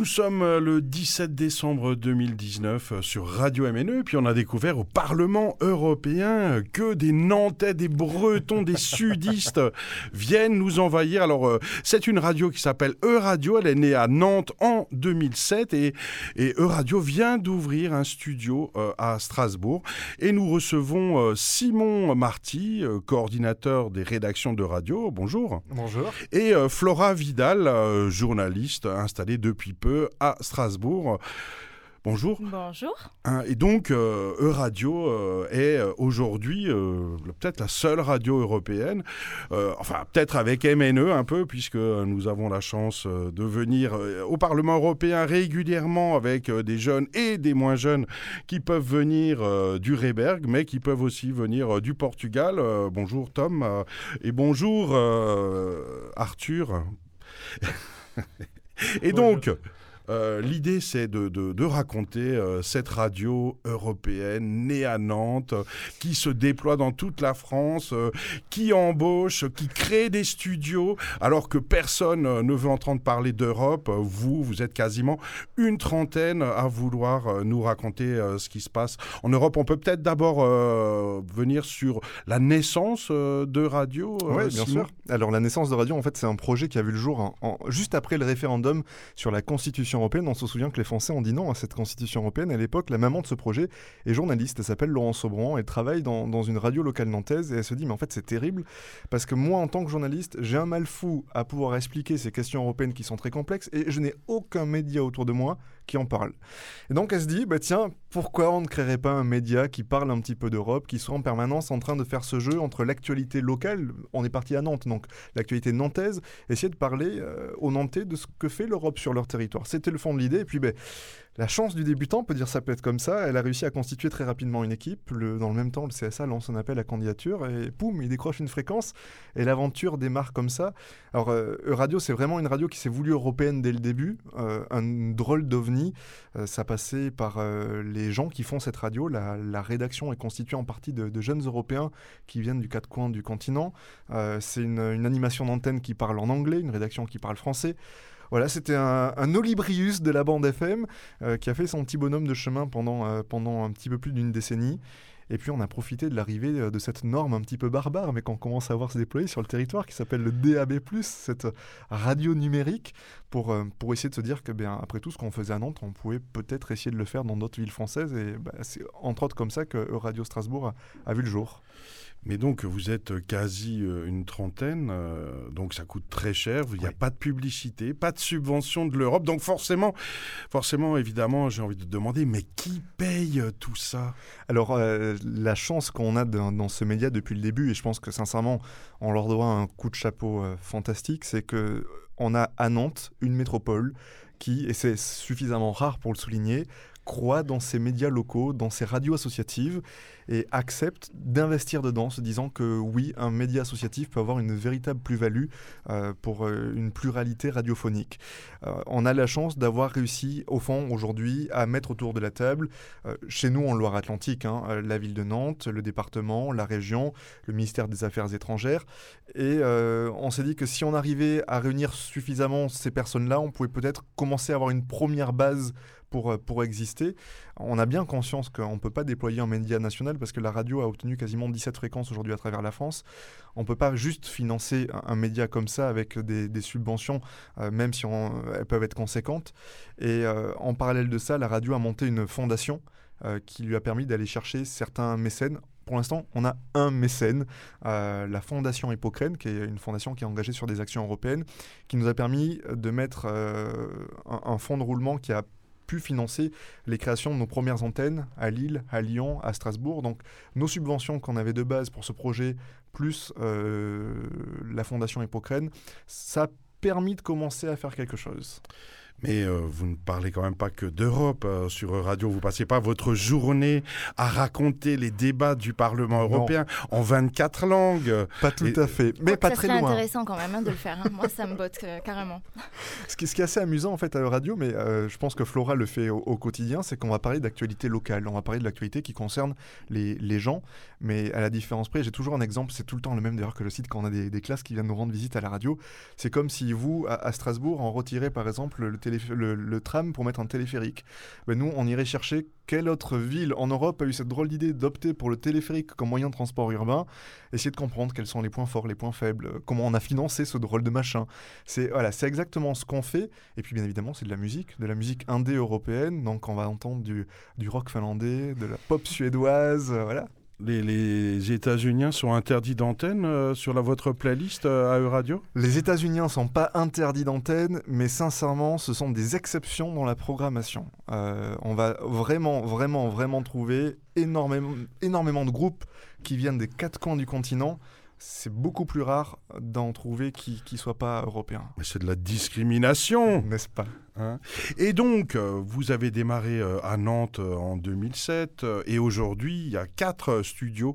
Nous sommes euh, le 17 décembre 2019 euh, sur Radio MNE, puis on a découvert au Parlement européen que des Nantais, des Bretons, des Sudistes viennent nous envahir. Alors, euh, c'est une radio qui s'appelle E-Radio, elle est née à Nantes en 2007 et, et E-Radio vient d'ouvrir un studio à Strasbourg. Et nous recevons Simon Marty, coordinateur des rédactions de radio. Bonjour. Bonjour. Et Flora Vidal, journaliste installée depuis peu à Strasbourg. Bonjour. Bonjour. Hein, et donc, euh, E-Radio euh, est euh, aujourd'hui peut-être la seule radio européenne, enfin peut-être avec MNE un peu, puisque nous avons la chance de venir au Parlement européen régulièrement avec des jeunes et des moins jeunes qui peuvent venir du Reberg, mais qui peuvent aussi venir du Portugal. bonjour Tom et bonjour Arthur. Et donc, euh, l'idée, c'est de, raconter euh, cette radio européenne née à Nantes, qui se déploie dans toute la France, euh, qui embauche, qui crée des studios, alors que personne ne veut entendre parler d'Europe. Vous, vous êtes quasiment une trentaine à vouloir nous raconter ce qui se passe en Europe. On peut peut-être d'abord venir sur la naissance de radio. oui, bien sûr. Alors, la naissance de radio, en fait, c'est un projet qui a vu le jour juste après le référendum sur la Constitution européenne. On se souvient que les Français ont dit non à cette constitution européenne. À l'époque, la maman de ce projet est journaliste. Elle s'appelle Laurence Sobran. Elle travaille dans, dans, une radio locale nantaise et elle se dit mais en fait c'est terrible parce que moi en tant que journaliste j'ai un mal fou à pouvoir expliquer ces questions européennes qui sont très complexes et je n'ai aucun média autour de moi qui en parle. Et donc elle se dit bah tiens pourquoi on ne créerait pas un média qui parle un petit peu d'Europe, qui soit en permanence en train de faire ce jeu entre l'actualité locale, on est parti à Nantes, donc l'actualité nantaise, essayer de parler euh, aux Nantais de ce que fait l'Europe sur leur territoire. C'était le fond de l'idée, et puis ben, la chance du débutant, on peut dire ça peut être comme ça, elle a réussi à constituer très rapidement une équipe. dans le même temps, le CSA lance un appel à candidature et poum, il décroche une fréquence et l'aventure démarre comme ça. Alors, euh, Radio, c'est vraiment une radio qui s'est voulue européenne dès le début, euh, un drôle d'ovni. Euh, ça passait par euh, les gens qui font cette radio. La, rédaction est constituée en partie de, jeunes Européens qui viennent du quatre coins du continent. c'est une animation d'antenne qui parle en anglais, une rédaction qui parle français. Voilà, c'était un, Olibrius de la bande FM euh, qui a fait son petit bonhomme de chemin pendant, euh, pendant un petit peu plus d'une décennie. Et puis on a profité de l'arrivée euh, de cette norme un petit peu barbare, mais qu'on commence à voir se déployer sur le territoire, qui s'appelle le DAB+, cette radio numérique, pour, pour essayer de se dire que, bien, après tout ce qu'on faisait à Nantes, on pouvait peut-être essayer de le faire dans d'autres villes françaises. Et bah, c'est entre autres comme ça que Radio Strasbourg a vu le jour. Mais donc, vous êtes quasi euh, une trentaine, euh, donc ça coûte très cher. Il n'y a pas de publicité, pas de subvention de l'Europe. Donc, forcément, forcément, évidemment, j'ai envie de demander, mais qui paye euh, tout ça? Alors, la chance qu'on a dans, ce média depuis le début, et je pense que sincèrement, on leur doit un coup de chapeau fantastique, c'est que on a à Nantes une métropole qui, et c'est suffisamment rare pour le souligner, croit dans ces médias locaux, dans ces radios associatives et accepte d'investir dedans, se disant que oui, un média associatif peut avoir une véritable plus-value euh, pour euh, une pluralité radiophonique. Euh, on a la chance d'avoir réussi, au fond, aujourd'hui, à mettre autour de la table, chez nous en Loire-Atlantique, hein, la ville de Nantes, le département, la région, le ministère des Affaires étrangères, et on s'est dit que si on arrivait à réunir suffisamment ces personnes-là, on pouvait peut-être commencer à avoir une première base pour, pour exister. On a bien conscience qu'on ne peut pas déployer un média national parce que la radio a obtenu quasiment 17 fréquences aujourd'hui à travers la France. On ne peut pas juste financer un, média comme ça avec des, subventions, euh, même si elles peuvent être conséquentes. Et euh, en parallèle de ça, la radio a monté une fondation euh, qui lui a permis d'aller chercher certains mécènes pour l'instant, on a un mécène, la Fondation Hippocrène, qui est une fondation qui est engagée sur des actions européennes, qui nous a permis de mettre un, un, fonds de roulement qui a financer les créations de nos premières antennes à Lille, à Lyon, à Strasbourg. Donc nos subventions qu'on avait de base pour ce projet, plus euh, la Fondation Hippocrène, ça a permis de commencer à faire quelque chose. Mais euh, vous ne parlez quand même pas que d'Europe euh, sur Radio. Vous passez pas votre journée à raconter les débats du Parlement européen en 24 langues. Pas tout à fait, mais pas très loin. C'est intéressant quand même hein, de le faire. Hein. Moi, ça me botte euh, carrément. Ce qui, ce qui, est assez amusant en fait à la radio, mais je pense que Flora le fait au, quotidien, c'est qu'on va parler d'actualité locale. On va parler de l'actualité qui concerne les, les, gens. Mais à la différence près, j'ai toujours un exemple. C'est tout le temps le même d'ailleurs que le site quand on a des, des, classes qui viennent nous rendre visite à la radio. C'est comme si vous, à, à Strasbourg, en retirez par exemple le téléphone le, tram pour mettre un téléphérique. Ben, nous, on irait chercher quelle autre ville en Europe a eu cette drôle d'idée d'opter pour le téléphérique comme moyen de transport urbain, essayer de comprendre quels sont les points forts, les points faibles, comment on a financé ce drôle de machin. C'est voilà, c'est exactement ce qu'on fait. Et puis bien évidemment, c'est de la musique, de la musique indé européenne. Donc on va entendre du, du rock finlandais, de la pop suédoise, euh, voilà les, États-Unis sont interdits d'antenne euh, sur la, votre playlist euh, à Euradio Les États-Unis ne sont pas interdits d'antenne, mais sincèrement, ce sont des exceptions dans la programmation. Euh, on va vraiment, vraiment, vraiment trouver énormément, énormément de groupes qui viennent des quatre coins du continent c'est beaucoup plus rare d'en trouver qui ne soient pas européens. Mais c'est de la discrimination N'est-ce pas? Hein. et donc, euh, vous avez démarré euh, à Nantes euh, en 2007 et aujourd'hui, il y a quatre studios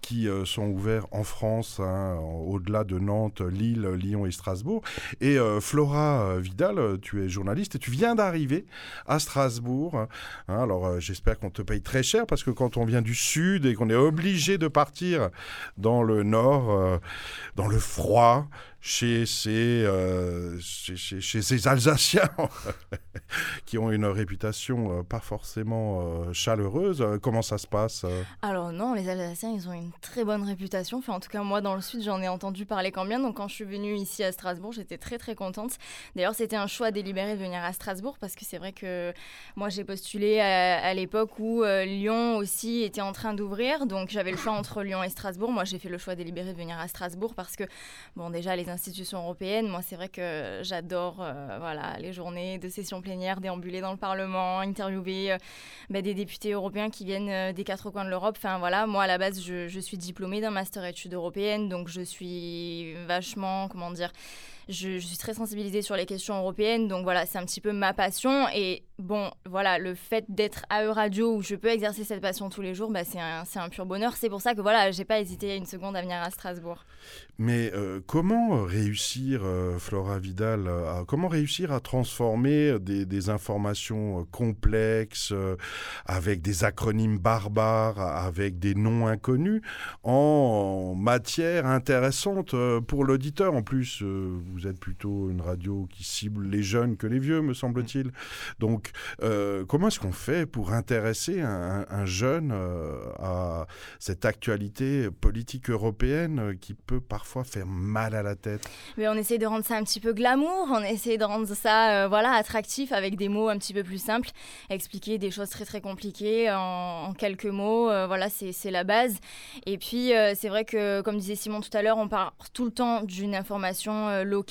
qui sont ouverts en France, hein, au-delà de Nantes, Lille, Lyon et Strasbourg. Et Flora Vidal, tu es journaliste et tu viens d'arriver à Strasbourg. Hein. alors, j'espère qu'on te paye très cher parce que quand on vient du sud et qu'on est obligé de partir dans le nord, dans le froid, chez ces, euh, chez, ces Alsaciens qui ont une réputation euh, pas forcément euh, chaleureuse. Comment ça se passe Alors non, les Alsaciens, ils ont une très bonne réputation. Enfin, en tout cas, moi, dans le Sud, j'en ai entendu parler quand bien. Donc quand je suis venue ici à Strasbourg, j'étais très très contente. D'ailleurs, c'était un choix délibéré de venir à Strasbourg parce que c'est vrai que moi, j'ai postulé à, l'époque où Lyon aussi était en train d'ouvrir. Donc j'avais le choix entre Lyon et Strasbourg. Moi, j'ai fait le choix délibéré de venir à Strasbourg parce que, bon, déjà, les institutions européennes. Moi, c'est vrai que j'adore euh, voilà, les journées de session plénière, déambuler dans le Parlement, interviewer euh, bah, des députés européens qui viennent euh, des quatre coins de l'Europe. Enfin, voilà, moi, à la base, je, je suis diplômée d'un master études européennes, donc je suis vachement, comment dire, je, suis très sensibilisée sur les questions européennes, donc voilà, c'est un petit peu ma passion. Et bon, voilà, le fait d'être à E-Radio où je peux exercer cette passion tous les jours, bah, c'est un, pur bonheur. C'est pour ça que voilà, j'ai pas hésité une seconde à venir à Strasbourg. Mais euh, comment réussir, euh, Flora Vidal, comment réussir à transformer des, informations euh, complexes, avec des acronymes barbares, avec des noms inconnus, en matière intéressante pour l'auditeur En plus, vous êtes plutôt une radio qui cible les jeunes que les vieux, me semble-t-il. Donc, euh, comment est-ce qu'on fait pour intéresser un, jeune euh, à cette actualité politique européenne qui peut parfois faire mal à la tête? Mais on essaie de rendre ça un petit peu glamour, on essaie de rendre ça euh, voilà attractif avec des mots un petit peu plus simples, expliquer des choses très très compliquées en, quelques mots. voilà, c'est la base. Et puis, c'est vrai que, comme disait Simon tout à l'heure, on parle tout le temps d'une information locale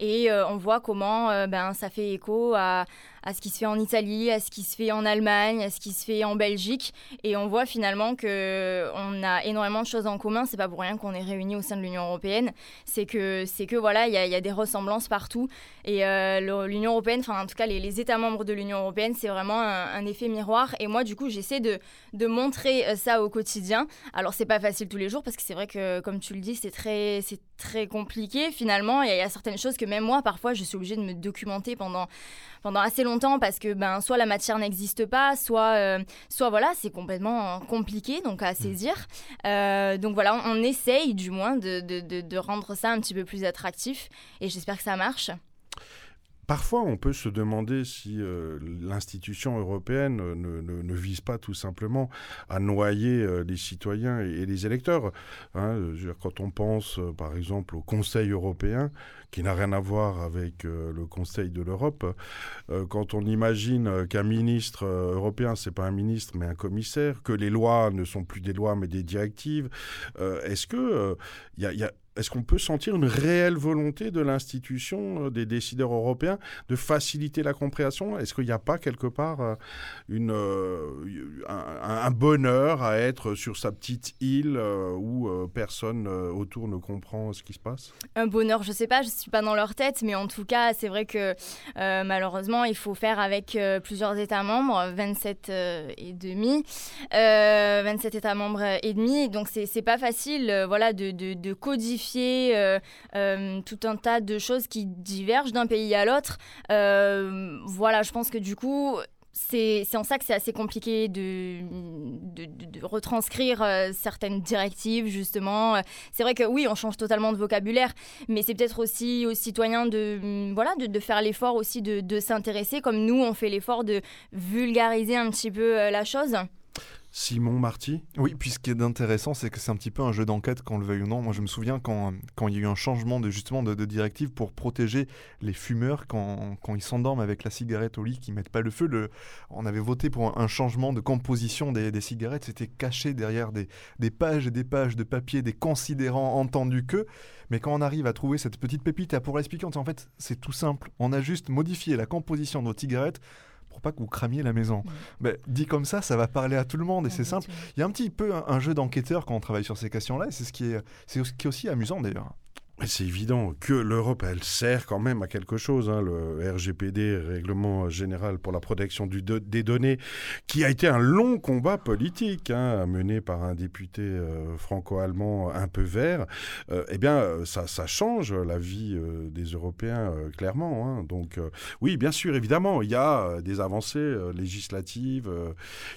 et euh, on voit comment euh, ben, ça fait écho à, à ce qui se fait en Italie, à ce qui se fait en Allemagne, à ce qui se fait en Belgique. Et on voit finalement que on a énormément de choses en commun. C'est pas pour rien qu'on est réunis au sein de l'Union européenne. C'est que, c'est que voilà, il y, a des ressemblances partout. Et euh, l'Union européenne, enfin en tout cas les, États membres de l'Union européenne, c'est vraiment un, effet miroir. Et moi, du coup, j'essaie de, montrer euh, ça au quotidien. Alors c'est pas facile tous les jours parce que c'est vrai que, comme tu le dis, c'est très, c'est très compliqué finalement. Il y, y, a certaines choses que même moi, parfois, je suis obligée de me documenter pendant pendant assez longtemps parce que ben soit la matière n'existe pas, soit euh, soit voilà c'est complètement compliqué donc à mm. saisir. Euh, donc voilà on, essaye du moins de, de, de, rendre ça un petit peu plus attractif et j'espère que ça marche. Parfois, on peut se demander si euh, l'institution européenne ne, ne, vise pas tout simplement à noyer les citoyens et, les électeurs. Hein. quand on pense, par exemple, au Conseil européen, qui n'a rien à voir avec euh, le Conseil de l'Europe. Euh, quand on imagine euh, qu'un ministre européen, c'est pas un ministre mais un commissaire, que les lois ne sont plus des lois mais des directives, est-ce que est-ce qu'on peut sentir une réelle volonté de l'institution, des décideurs européens, de faciliter la compréhension? Est-ce qu'il n'y a pas quelque part un, bonheur à être sur sa petite île où personne autour ne comprend ce qui se passe? Un bonheur, je ne sais pas, je suis pas dans leur tête, mais en tout cas, c'est vrai que malheureusement, il faut faire avec plusieurs États membres, 27 et demi, 27 États membres et demi, donc c'est pas facile voilà, de, codifier euh, euh, tout un tas de choses qui divergent d'un pays à l'autre. Euh, voilà, je pense que du coup, c'est en ça que c'est assez compliqué de, retranscrire euh, certaines directives, justement. C'est vrai que oui, on change totalement de vocabulaire, mais c'est peut-être aussi aux citoyens de, voilà, de, faire l'effort aussi de, s'intéresser, comme nous, on fait l'effort de vulgariser un petit peu euh, la chose. Simon Marty Oui, puis ce qui est intéressant, c'est que c'est un petit peu un jeu d'enquête, qu'on le veuille ou non. Moi, je me souviens quand, quand il y a eu un changement de, justement de, directive pour protéger les fumeurs quand, quand ils s'endorment avec la cigarette au lit, qu'ils mettent pas le feu. On avait voté pour un, changement de composition des, des cigarettes. C'était caché derrière des, des, pages et des pages de papier, des considérants entendus que. Mais quand on arrive à trouver cette petite pépite, à pouvoir expliquer, en fait, c'est tout simple. On a juste modifié la composition de nos cigarettes pour pas que vous cramiez la maison. Mais dit comme ça, ça va parler à tout le monde et c'est simple. Il y a un petit peu un, jeu d'enquêteur quand on travaille sur ces questions-là et c'est ce qui est, c'est ce qui est aussi amusant d'ailleurs. C'est évident que l'Europe, elle sert quand même à quelque chose. Hein, le RGPD, Règlement général pour la protection des données, qui a été un long combat politique hein, mené par un député euh, franco-allemand un peu vert. Euh, eh bien, ça, ça, change la vie euh, des Européens clairement. Hein. Donc, oui, bien sûr, évidemment, il y a des avancées législatives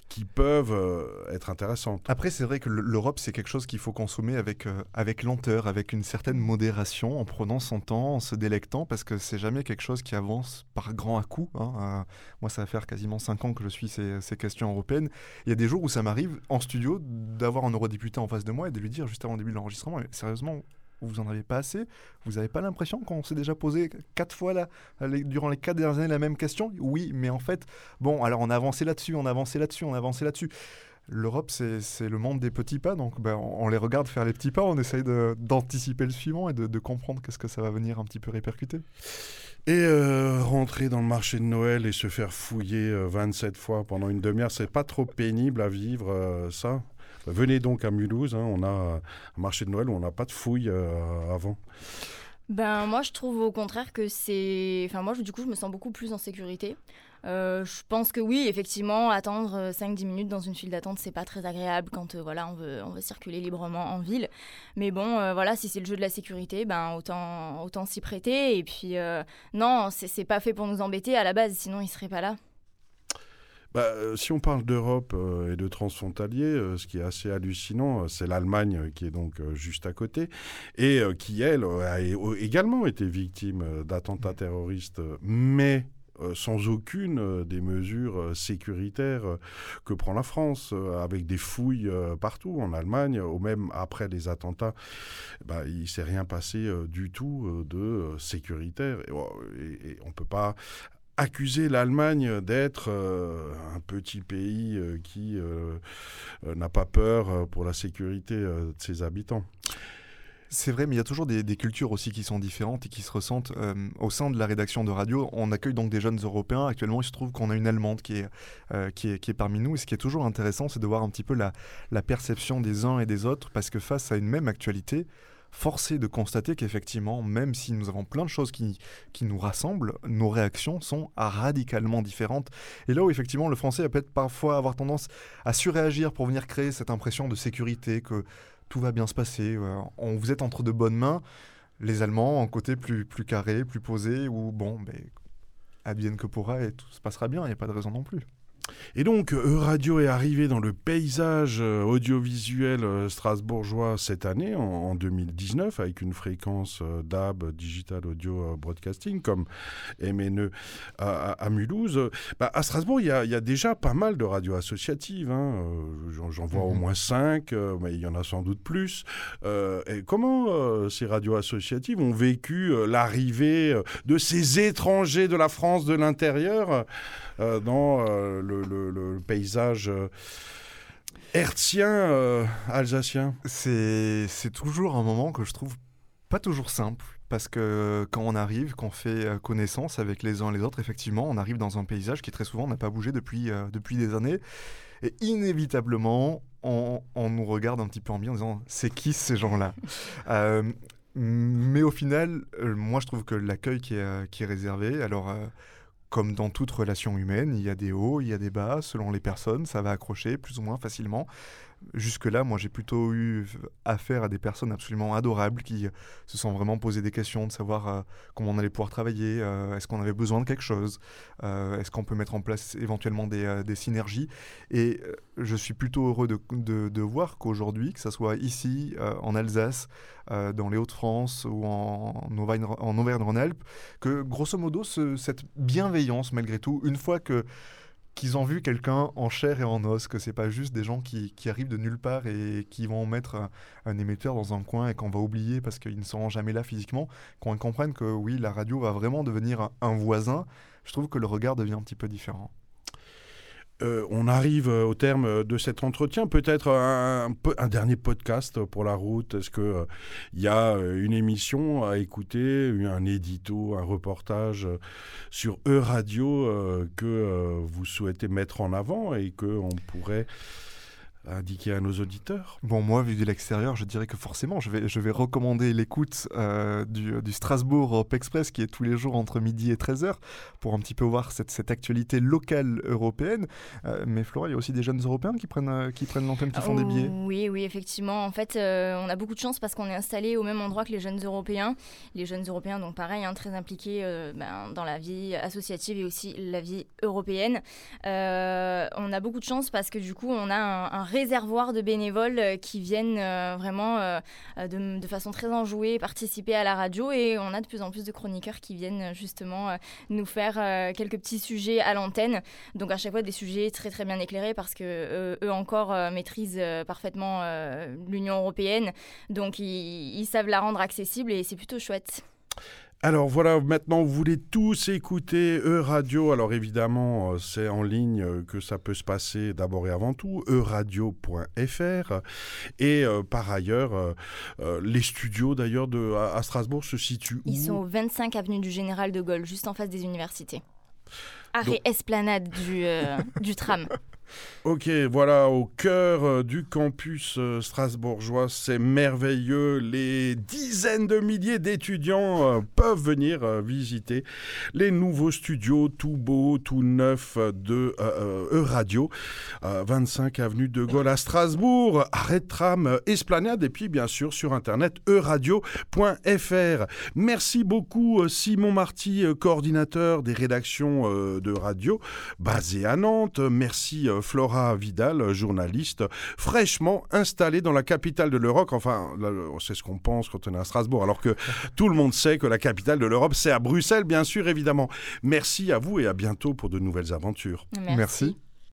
qui peuvent être intéressantes. Après, c'est vrai que l'Europe, c'est quelque chose qu'il faut consommer avec, avec lenteur, avec une certaine modération en prenant son temps, en se délectant, parce que c'est jamais quelque chose qui avance par grand à coup. Hein. Moi, ça va faire quasiment 5 ans que je suis ces, questions européennes. Il y a des jours où ça m'arrive en studio d'avoir un eurodéputé en face de moi et de lui dire juste avant le début de l'enregistrement, sérieusement, vous en avez pas assez? Vous n'avez pas l'impression qu'on s'est déjà posé quatre fois là, durant les quatre dernières années la même question? Oui, mais en fait, bon, alors on a avancé là-dessus, on a avancé là-dessus, on a avancé là-dessus l'Europe, c'est le monde des petits pas. Donc, ben, on, les regarde faire les petits pas, on essaye d'anticiper le suivant et de, comprendre qu'est-ce que ça va venir un petit peu répercuter. Et euh, rentrer dans le marché de Noël et se faire fouiller 27 euh, fois pendant une demi-heure, c'est pas trop pénible à vivre, euh, ça? Venez donc à Mulhouse, hein, on a un marché de Noël où on n'a pas de fouilles avant. Ben moi je trouve au contraire que c'est, enfin moi du coup je me sens beaucoup plus en sécurité. Euh, je pense que oui, effectivement, attendre 5-10 euh, minutes dans une file d'attente, c'est pas très agréable quand euh, voilà, on, veut, on veut circuler librement en ville. Mais bon, voilà, si c'est le jeu de la sécurité, ben, autant, autant s'y prêter. Et puis, non, c'est pas fait pour nous embêter à la base, sinon il serait pas là. Bah, si on parle d'Europe et de transfrontalier, ce qui est assez hallucinant, c'est l'Allemagne qui est donc juste à côté et qui, elle, a également été victime d'attentats terroristes, mais sans aucune euh, des mesures euh, sécuritaires que prend la France, avec des fouilles partout en Allemagne, ou même après les attentats, bah, il s'est rien passé du tout de sécuritaire. Et, et, on ne peut pas accuser l'Allemagne d'être un petit pays qui n'a pas peur pour la sécurité de ses habitants. C'est vrai, mais il y a toujours des, cultures aussi qui sont différentes et qui se ressentent. Euh, au sein de la rédaction de radio, on accueille donc des jeunes Européens. Actuellement, il se trouve qu'on a une Allemande qui est, euh, qui, est, qui est parmi nous. Et ce qui est toujours intéressant, c'est de voir un petit peu la, la perception des uns et des autres, parce que face à une même actualité, forcé de constater qu'effectivement, même si nous avons plein de choses qui, qui nous rassemblent, nos réactions sont radicalement différentes. Et là où effectivement le français va peut-être parfois avoir tendance à surréagir pour venir créer cette impression de sécurité, que tout va bien se passer, on, vous êtes entre de bonnes mains. Les Allemands, en côté plus, plus carré, plus posé, où bon, ben, advienne que pourra et tout se passera bien, il n'y a pas de raison non plus. Et donc, Euradio est arrivé dans le paysage euh, audiovisuel euh, strasbourgeois cette année, en, 2019, avec une fréquence euh, DAB, Digital Audio Broadcasting, comme MNE à, Mulhouse. Bah, à Strasbourg, il y, a, déjà pas mal de radios associatives. Hein. J'en vois au mhm. moins cinq, mais il y en a sans doute plus. et comment ces radios associatives ont vécu l'arrivée de ces étrangers de la France de l'intérieur dans le le, paysage euh, hertzien euh, alsacien C'est toujours un moment que je trouve pas toujours simple. Parce que quand on arrive, qu'on fait euh, connaissance avec les uns et les autres, effectivement, on arrive dans un paysage qui très souvent n'a pas bougé depuis, depuis des années. Et inévitablement, on, nous regarde un petit peu en bien en disant c'est qui ces gens-là? Mais au final, moi je trouve que l'accueil qui est, qui est réservé, alors comme dans toute relation humaine, il y a des hauts, il y a des bas, selon les personnes, ça va accrocher plus ou moins facilement. Jusque-là, moi, j'ai plutôt eu affaire à des personnes absolument adorables qui se sont vraiment posé des questions de savoir euh, comment on allait pouvoir travailler, euh, est-ce qu'on avait besoin de quelque chose, euh, est-ce qu'on peut mettre en place éventuellement des, synergies. Et je suis plutôt heureux de, voir qu'aujourd'hui, que ce soit ici, en Alsace, dans les Hauts-de-France ou en, Auvergne-Rhône-Alpes, que grosso modo, ce, cette bienveillance, malgré tout, une fois que qu'ils ont vu quelqu'un en chair et en os, que c'est pas juste des gens qui, arrivent de nulle part et qui vont mettre un, émetteur dans un coin et qu'on va oublier parce qu'ils ne seront jamais là physiquement, qu'on comprenne que oui, la radio va vraiment devenir un voisin, je trouve que le regard devient un petit peu différent. Euh, on arrive euh, au terme de cet entretien. Peut-être un, dernier podcast pour la route. Est-ce qu'il euh, y a une émission à écouter, un édito, un reportage sur E-Radio que vous souhaitez mettre en avant et qu'on pourrait indiquer à nos auditeurs Bon, moi, vu de l'extérieur, je dirais que forcément, je vais, je vais recommander l'écoute euh, du, du, Strasbourg Europe Express, qui est tous les jours entre midi et 13h, pour un petit peu voir cette, cette actualité locale européenne. Euh, mais Flora, il y a aussi des jeunes Européens qui prennent, euh, qui prennent l'antenne, qui font des billets. Oui, oui, effectivement. En fait, on a beaucoup de chance parce qu'on est installé au même endroit que les jeunes Européens. Les jeunes Européens, donc pareil, hein, très impliqués ben, dans la vie associative et aussi la vie européenne. on a beaucoup de chance parce que du coup, on a un, un réservoir de bénévoles euh, qui viennent euh, vraiment euh, de, façon très enjouée participer à la radio et on a de plus en plus de chroniqueurs qui viennent justement nous faire quelques petits sujets à l'antenne. Donc à chaque fois des sujets très très bien éclairés parce que eux encore maîtrisent parfaitement l'Union européenne. Donc ils savent la rendre accessible et c'est plutôt chouette. Alors voilà, maintenant vous voulez tous écouter E-Radio. Alors évidemment, euh, c'est en ligne euh, que ça peut se passer d'abord et avant tout, euradio.fr. Et euh, par ailleurs, les studios d'ailleurs à, Strasbourg se situent où Ils sont au 25 avenue du Général de Gaulle, juste en face des universités. Arrêt esplanade du, du tram. Ok, voilà, au cœur euh, du campus euh, strasbourgeois, c'est merveilleux. Les dizaines de milliers d'étudiants euh, peuvent venir visiter les nouveaux studios tout beaux, tout neufs de E-Radio, 25 avenue de Gaulle à Strasbourg, arrêt tram, esplanade, et puis bien sûr sur internet euradio.fr. Merci beaucoup Simon Marty, coordinateur des rédactions de radio basé à Nantes. Merci Flora Vidal, journaliste, fraîchement installée dans la capitale de l'Europe. Enfin, c'est ce qu'on pense quand on est à Strasbourg, alors que tout le monde sait que la capitale de l'Europe, c'est à Bruxelles, bien sûr, évidemment. Merci à vous et à bientôt pour de nouvelles aventures. Merci.